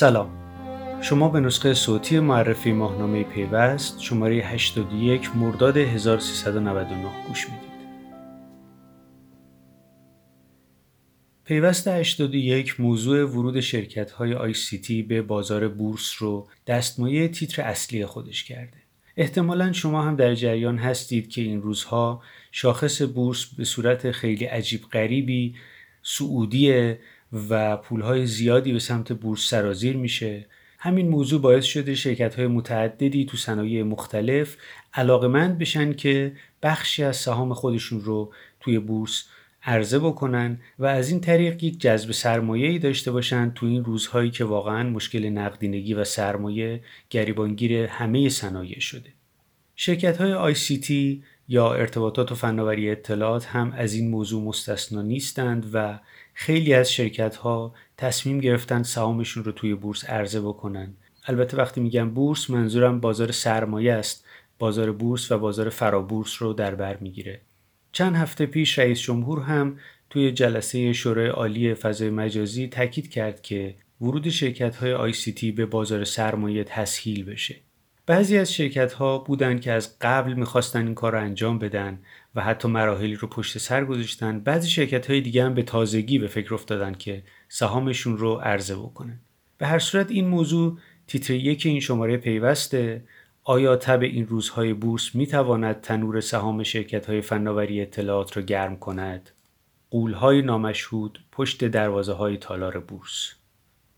سلام شما به نسخه صوتی معرفی ماهنامه پیوست شماره 81 مرداد 1399 گوش می‌دید. پیوست 81 موضوع ورود شرکت های آی سی تی به بازار بورس رو دستمایه تیتر اصلی خودش کرده. احتمالا شما هم در جریان هستید که این روزها شاخص بورس به صورت خیلی عجیب غریبی سعودیه و پولهای زیادی به سمت بورس سرازیر میشه همین موضوع باعث شده شرکت های متعددی تو صنایع مختلف علاقمند بشن که بخشی از سهام خودشون رو توی بورس عرضه بکنن و از این طریق یک جذب سرمایه داشته باشن تو این روزهایی که واقعا مشکل نقدینگی و سرمایه گریبانگیر همه صنایع شده. شرکت های تی یا ارتباطات و فناوری اطلاعات هم از این موضوع مستثنا نیستند و خیلی از شرکت ها تصمیم گرفتن سهامشون رو توی بورس عرضه بکنن. البته وقتی میگم بورس منظورم بازار سرمایه است. بازار بورس و بازار فرابورس رو در بر می‌گیره. چند هفته پیش رئیس جمهور هم توی جلسه شورای عالی فضای مجازی تاکید کرد که ورود شرکت های تی به بازار سرمایه تسهیل بشه. بعضی از شرکت ها بودن که از قبل می‌خواستن این کار رو انجام بدن و حتی مراحلی رو پشت سر گذاشتن بعضی شرکت های دیگه هم به تازگی به فکر افتادن که سهامشون رو عرضه بکنن. به هر صورت این موضوع تیتر یک این شماره پیوسته. آیا تب این روزهای بورس می تواند تنور سهام شرکت های فناوری اطلاعات را گرم کند؟ قولهای نامشهود پشت دروازه های تالار بورس.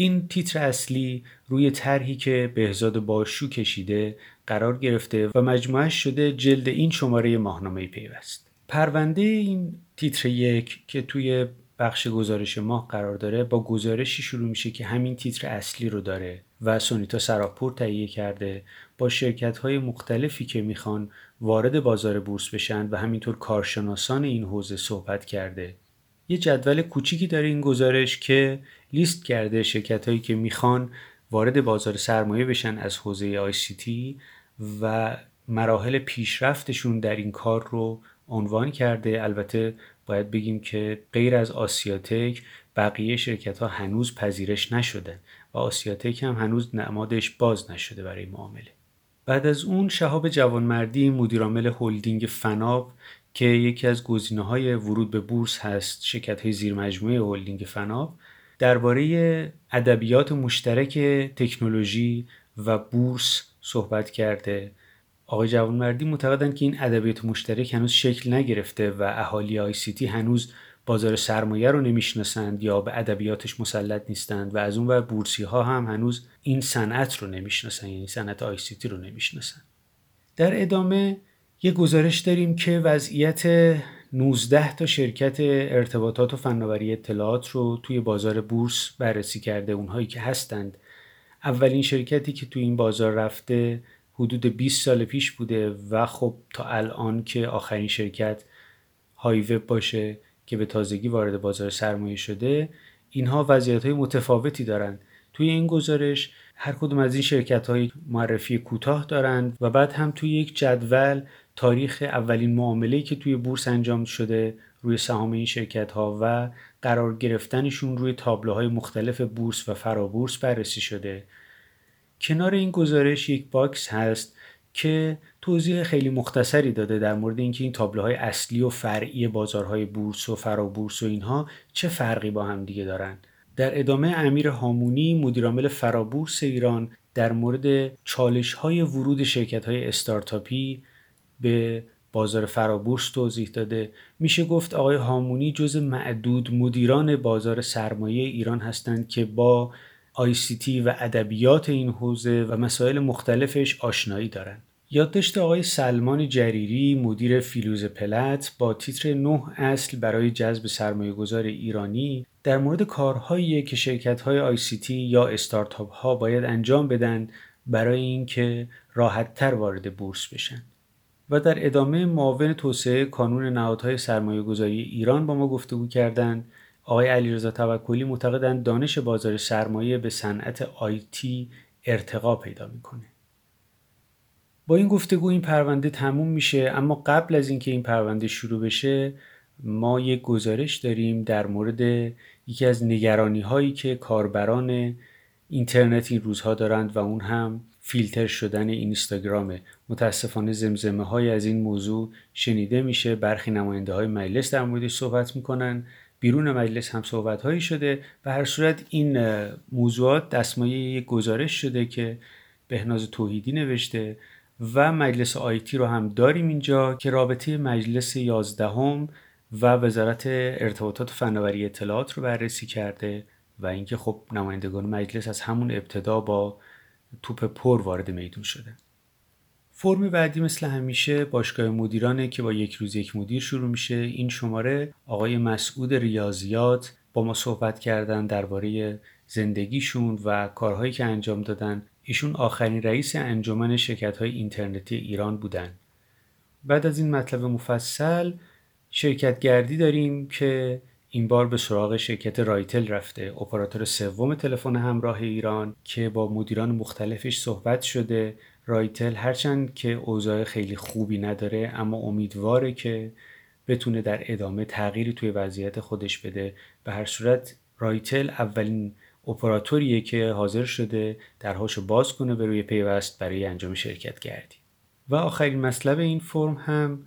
این تیتر اصلی روی طرحی که بهزاد باشو کشیده قرار گرفته و مجموعه شده جلد این شماره ماهنامه پیوست. پرونده این تیتر یک که توی بخش گزارش ماه قرار داره با گزارشی شروع میشه که همین تیتر اصلی رو داره و سونیتا سراپور تهیه کرده با شرکت های مختلفی که می‌خوان وارد بازار بورس بشن و همینطور کارشناسان این حوزه صحبت کرده. یه جدول کوچیکی داره این گزارش که لیست کرده شرکت هایی که می‌خوان وارد بازار سرمایه بشن از حوزه تی و مراحل پیشرفتشون در این کار رو عنوان کرده. البته باید بگیم که غیر از آسیاتک بقیه شرکت ها هنوز پذیرش نشده و آسیاتک هم هنوز نمادش باز نشده برای معامله. بعد از اون شهاب جوانمردی مدیرعامل هلدینگ فناب که یکی از گزینه های ورود به بورس هست شرکت های زیر مجموعه هلدینگ فناب درباره ادبیات مشترک تکنولوژی و بورس صحبت کرده. آقای جوانمردی معتقدند که این ادبیات مشترک هنوز شکل نگرفته و اهالی ICT هنوز بازار سرمایه رو نمی‌شناسند یا به ادبیاتش مسلط نیستند و از اون ور بورسی ها هم هنوز این صنعت رو نمی‌شناسن یعنی صنعت ICT رو نمی‌شناسن. در ادامه یه گزارش داریم که وضعیت 19 تا شرکت ارتباطات و فناوری اطلاعات رو توی بازار بورس بررسی کرده. اونهایی که هستند. اولین شرکتی که توی این بازار رفته حدود 20 سال پیش بوده و خب تا الان که آخرین شرکت های وب باشه که به تازگی وارد بازار سرمایه شده اینها وضعیت های متفاوتی دارند توی این گزارش هر کدوم از این شرکت ها یه معرفی کوتاه دارند و بعد هم توی یک جدول تاریخ اولین معامله که توی بورس انجام شده روی سهام این شرکت ها و قرار گرفتنشون روی تابلوهای مختلف بورس و فرابورس بررسی شده. کنار این گزارش یک box هست که توضیح خیلی مختصری داده در مورد اینکه این تابلوهای اصلی و فرعی بازارهای بورس و فرابورس و اینها چه فرقی با هم دیگه دارن. در ادامه امیر هامونی مدیرعامل فرابورس ایران در مورد چالش های ورود شرکت های استارتاپی به بازار فرابورس توضیح داده میشه گفت آقای هامونی جز معدود مدیران بازار سرمایه ایران هستند که با تی و ادبیات این حوزه و مسائل مختلفش آشنایی دارند. یادداشت آقای سلمان جریری مدیر فیلوز پلت با تیتر نه اصل برای جذب سرمایه گذار ایرانی در مورد کارهایی که شرکت های تی یا استارتاپ ها باید انجام بدن برای اینکه راحتتر وارد بورس بشن. و در ادامه معاون توسعه کانون نهادهای سرمایه گذاری ایران با ما گفتگو کردند آقای علیرضا توکلی معتقدند دانش بازار سرمایه به صنعت آیتی ارتقا پیدا می‌کنه با این گفتگو این پرونده تموم میشه اما قبل از اینکه این پرونده شروع بشه ما یک گزارش داریم در مورد یکی از نگرانی هایی که کاربران اینترنت این روزها دارند و اون هم فیلتر شدن اینستاگرامه. متاسفانه زمزمه های از این موضوع شنیده میشه. برخی نماینده های مجلس در موردش صحبت می‌کنن. بیرون مجلس هم صحبت هایی شده. به هر صورت این موضوعات دستمایه یک گزارش شده که بهناز توحیدی نوشته. و مجلس آیتی رو هم داریم اینجا که رابطه مجلس یازدهم و وزارت ارتباطات فناوری اطلاعات رو بررسی کرده و اینکه خب نمایندگان مجلس از همون ابتدا با توپ پر وارد میدون شده. فرم بعدی مثل همیشه باشگاه مدیرانه که با یک روز یک مدیر شروع میشه. این شماره آقای مسعود ریاضیات با ما صحبت کردن درباره زندگیشون و کارهایی که انجام دادن ایشون آخرین رئیس انجمن شرکت های اینترنتی ایران بودن. بعد از این مطلب مفصل شرکت گردی داریم که این بار به سراغ شرکت رایتل رفته اپراتور سوم تلفن همراه ایران که با مدیران مختلفش صحبت شده. رایتل هرچند که اوضاع خیلی خوبی نداره اما امیدواره که بتونه در ادامه تغییری توی وضعیت خودش بده. به هر صورت رایتل اولین اپراتوریه که حاضر شده درهاشو باز کنه به روی پیوست برای انجام شرکت گردی. و آخرین مطلب این فرم هم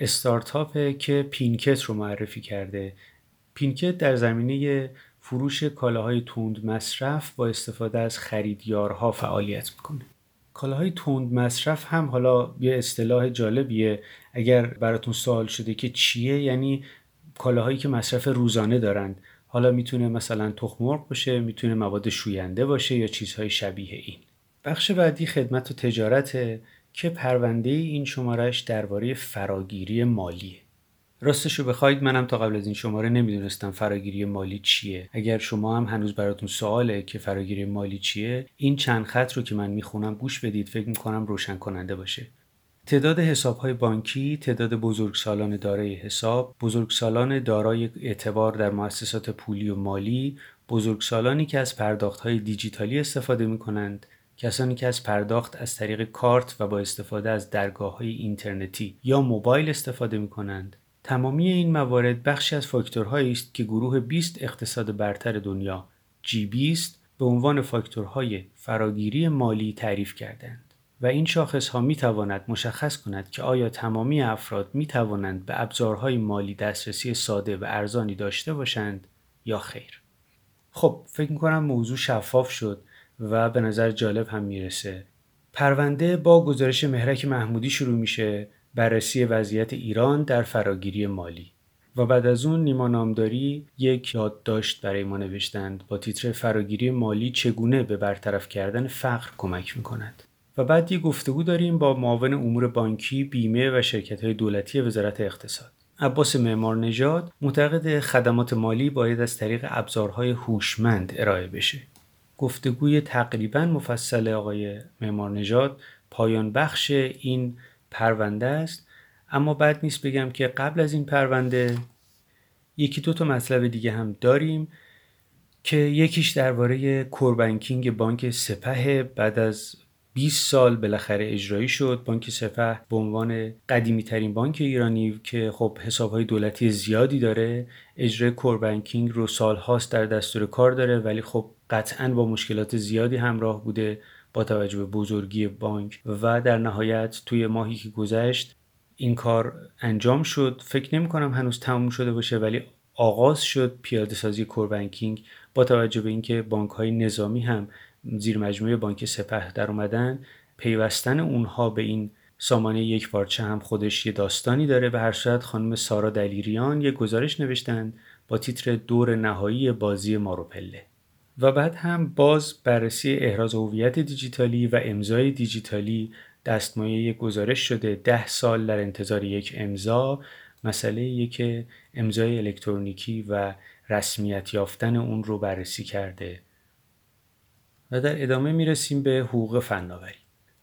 استارتاپه که پینکت رو معرفی کرده. پینکت در زمینه فروش کالاهای تند مصرف با استفاده از خریدیارها فعالیت می‌کنه. کالاهای تند مصرف هم حالا یه اصطلاح جالبیه. اگر براتون سوال شده که چیه یعنی کالاهایی که مصرف روزانه دارند حالا می‌تونه مثلا تخم مرغ باشه می‌تونه مواد شوینده باشه یا چیزهای شبیه این. بخش بعدی خدمت و تجارته که پرونده این شمارش درباره فراگیری مالیه راستش رو بخواید منم تا قبل از این شماره نمی‌دونستم فراگیری مالی چیه. اگر شما هم هنوز براتون سواله که فراگیری مالی چیه این چند خط رو که من می‌خونم گوش بدید فکر می‌کنم روشن کننده باشه. تعداد حسابهای بانکی، تعداد بزرگسالان دارای حساب، بزرگسالان دارای اعتبار در مؤسسات پولی و مالی، بزرگسالانی که از پرداختهای دیجیتالی استفاده می کنند، کسانی که از پرداخت از طریق کارت و با استفاده از درگاه های اینترنتی یا موبایل استفاده می کنند، تمامی این موارد بخشی از فاکتورهایی است که گروه 20 اقتصاد برتر دنیا G20 به عنوان فاکتورهای فراگیری مالی تعریف کردند. و این شاخص ها می تواند مشخص کند که آیا تمامی افراد می توانند به ابزارهای مالی دسترسی ساده و ارزانی داشته باشند یا خیر. خب فکر می کنم موضوع شفاف شد و به نظر جالب هم می‌رسه. پرونده با گزارش مهرک محمودی شروع میشه بررسی وضعیت ایران در فراگیری مالی و بعد از اون نیما نامداری یک یادداشت برای ما نوشتند با تیتر فراگیری مالی چگونه به برطرف کردن فقر کمک می کند. و بعد یه گفتگو داریم با معاون امور بانکی، بیمه و شرکت های دولتی وزارت اقتصاد. عباس معمار نژاد معتقد خدمات مالی باید از طریق ابزارهای هوشمند ارائه بشه. گفتگوی تقریبا مفصل آقای معمار نژاد پایان بخش این پرونده است اما بعد نیست بگم که قبل از این پرونده یکی دو تا مطلب دیگه هم داریم که یکیش درباره کوربنکینگ بانک سپه بعد از 20 سال بالاخره اجرایی شد. بانک سپه به عنوان قدیمی ترین بانک ایرانی که خب حساب های دولتی زیادی داره اجرای کور بانکینگ رو سالهاست در دستور کار داره ولی خب قطعا با مشکلات زیادی همراه بوده با توجه به بزرگی بانک. و در نهایت توی ماهی که گذشت این کار انجام شد. فکر نمی کنم هنوز تموم شده باشه ولی آغاز شد پیاده سازی کور بانکینگ با توجه به اینکه بانک های نظامی هم زیر مجموعه بانک سپه در اومدن پیوستن اونها به این سامانه یک پارچه هم خودش یه داستانی داره. به هر صورت خانم سارا دلیریان یه گزارش نوشتن با تیتر دور نهایی بازی ماروپله و بعد هم باز بررسی احراز هویت دیجیتالی و امضای دیجیتالی دستمایه گزارش شده. ده سال در انتظار یک امضا. مسئله که امضای الکترونیکی و رسمیت یافتن اون رو بررسی کرده. و در ادامه می‌رسیم به حقوق فناوری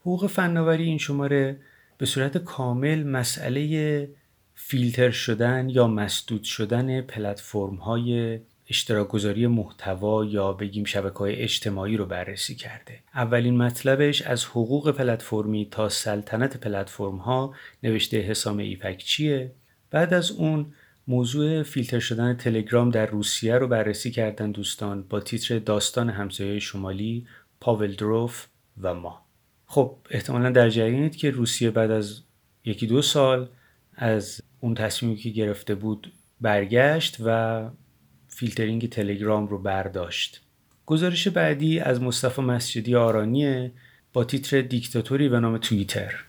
حقوق فناوری این شماره به صورت کامل مسئله فیلتر شدن یا مسدود شدن پلتفرم های اشتراک گذاری محتوا یا بگیم شبکه های اجتماعی رو بررسی کرده. اولین مطلبش از حقوق پلتفرمی تا سلطنت پلتفرم ها نوشته حسام ایپک چیه؟ بعد از اون موضوع فیلتر شدن تلگرام در روسیه رو بررسی کردن دوستان با تیتر داستان همسایه شمالی پاول دروف و ما. خب احتمالا در جریانید که روسیه بعد از یکی دو سال از اون تصمیمی که گرفته بود برگشت و فیلترینگ تلگرام رو برداشت. گزارش بعدی از مصطفی مسجدی آرانیه با تیتر دیکتاتوری به نام توییتر.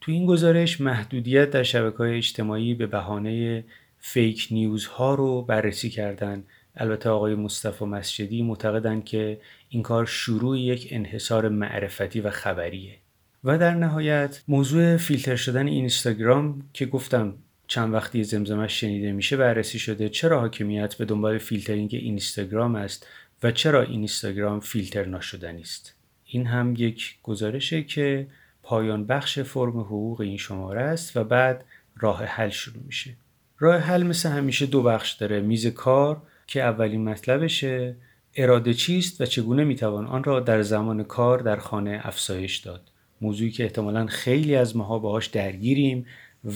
تو این گزارش محدودیت در شبکه های اجتماعی به بهانه fake news ها رو بررسی کردن. البته آقای مصطفی مسجدی معتقدند که این کار شروع یک انحصار معرفتی و خبریه. و در نهایت موضوع فیلتر شدن اینستاگرام که گفتم چند وقتی زمزمش شنیده میشه بررسی شده. چرا حاکمیت به دنبال فیلترینگ اینستاگرام است و چرا اینستاگرام فیلتر ناشدنی است؟ این هم یک گزارشه که پایان بخش فرم حقوق این شماره است و بعد راه حل شروع میشه. راه حل مثل همیشه دو بخش داره. میز کار که اولین مطلبشه اراده چیست و چگونه می‌توان آن را در زمان کار در خانه افزایش داد. موضوعی که احتمالا خیلی از ماها باهاش درگیریم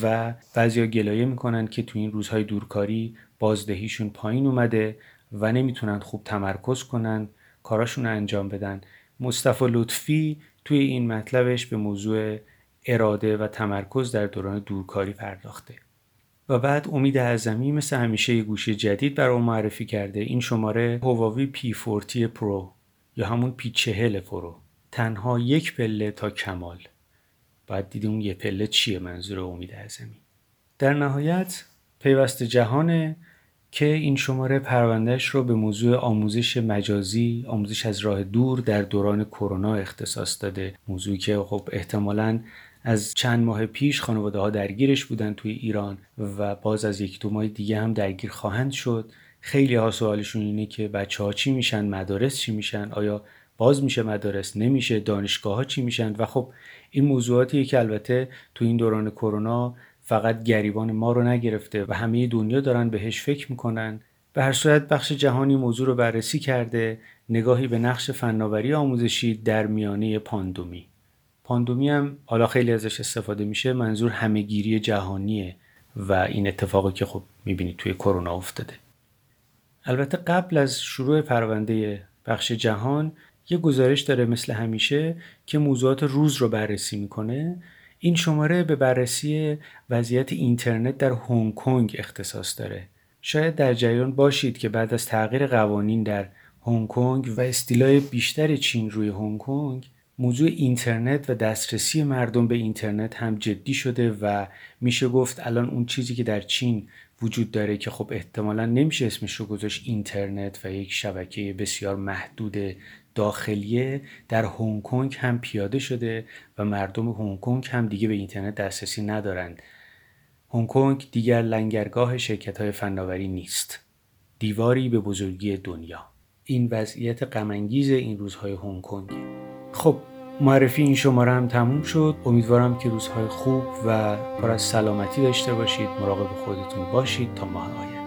و بعضیا گلایه می‌کنن که تو این روزهای دورکاری بازدهیشون پایین اومده و نمی‌تونن خوب تمرکز کنن کاراشون رو انجام بدن. مصطفی لطفی توی این مطلبش به موضوع اراده و تمرکز در دوران دورکاری پرداخته. و بعد امید اعظمی مثل همیشه یه گوشی جدید برای معرفی کرده. این شماره هواوی P40 پرو یا همون P40 پرو. تنها یک پله تا کمال. باید دیدیم اون یه پله چیه منظور امید اعظمی. در نهایت پیوست جهانه که این شماره پروندهش رو به موضوع آموزش مجازی آموزش از راه دور در دوران کرونا اختصاص داده. موضوعی که خب احتمالاً از چند ماه پیش خانواده ها درگیرش بودن توی ایران و باز از یک دو ماه دیگه هم درگیر خواهند شد. خیلی ها سوالشون اینه که بچه ها چی میشن؟ مدارس چی میشن؟ آیا باز میشه مدارس؟ نمیشه؟ دانشگاه ها چی میشن؟ و خب این موضوعاتیه که البته تو این دوران کرونا فقط گریبان ما رو نگرفته و همه دنیا دارن بهش فکر می‌کنن. به هر صورت بخش جهانی موضوع رو بررسی کرده. نگاهی به نقش فناوری آموزشی در میانه پاندومی پاندومی هم حالا خیلی ازش استفاده میشه منظور همهگیری جهانیه و این اتفاقی که خب می‌بینید توی کرونا افتاده. البته قبل از شروع پرونده بخش جهان یه گزارش داره مثل همیشه که موضوعات روز رو بررسی می‌کنه. این شماره به بررسی وضعیت اینترنت در هنگ کنگ اختصاص داره. شاید در جریان باشید که بعد از تغییر قوانین در هنگ کنگ و استیلای بیشتر چین روی هنگ کنگ موضوع اینترنت و دسترسی مردم به اینترنت هم جدی شده و میشه گفت الان اون چیزی که در چین وجود داره که خب احتمالا نمیشه اسمش رو گذاشت اینترنت و یک شبکه بسیار محدود داخلیه در هنگ کنگ هم پیاده شده و مردم هنگ کنگ هم دیگه به اینترنت دسترسی ندارند. هنگ کنگ دیگر لنگرگاه شرکت های فناوری نیست. دیواری به بزرگی دنیا. این وضعیت غمانگیز این روزهای هنگ کنگ. خب معرفی این شماره هم تموم شد. امیدوارم که روزهای خوب و پر از سلامتی داشته باشید. مراقب خودتون باشید. تا ماه آینده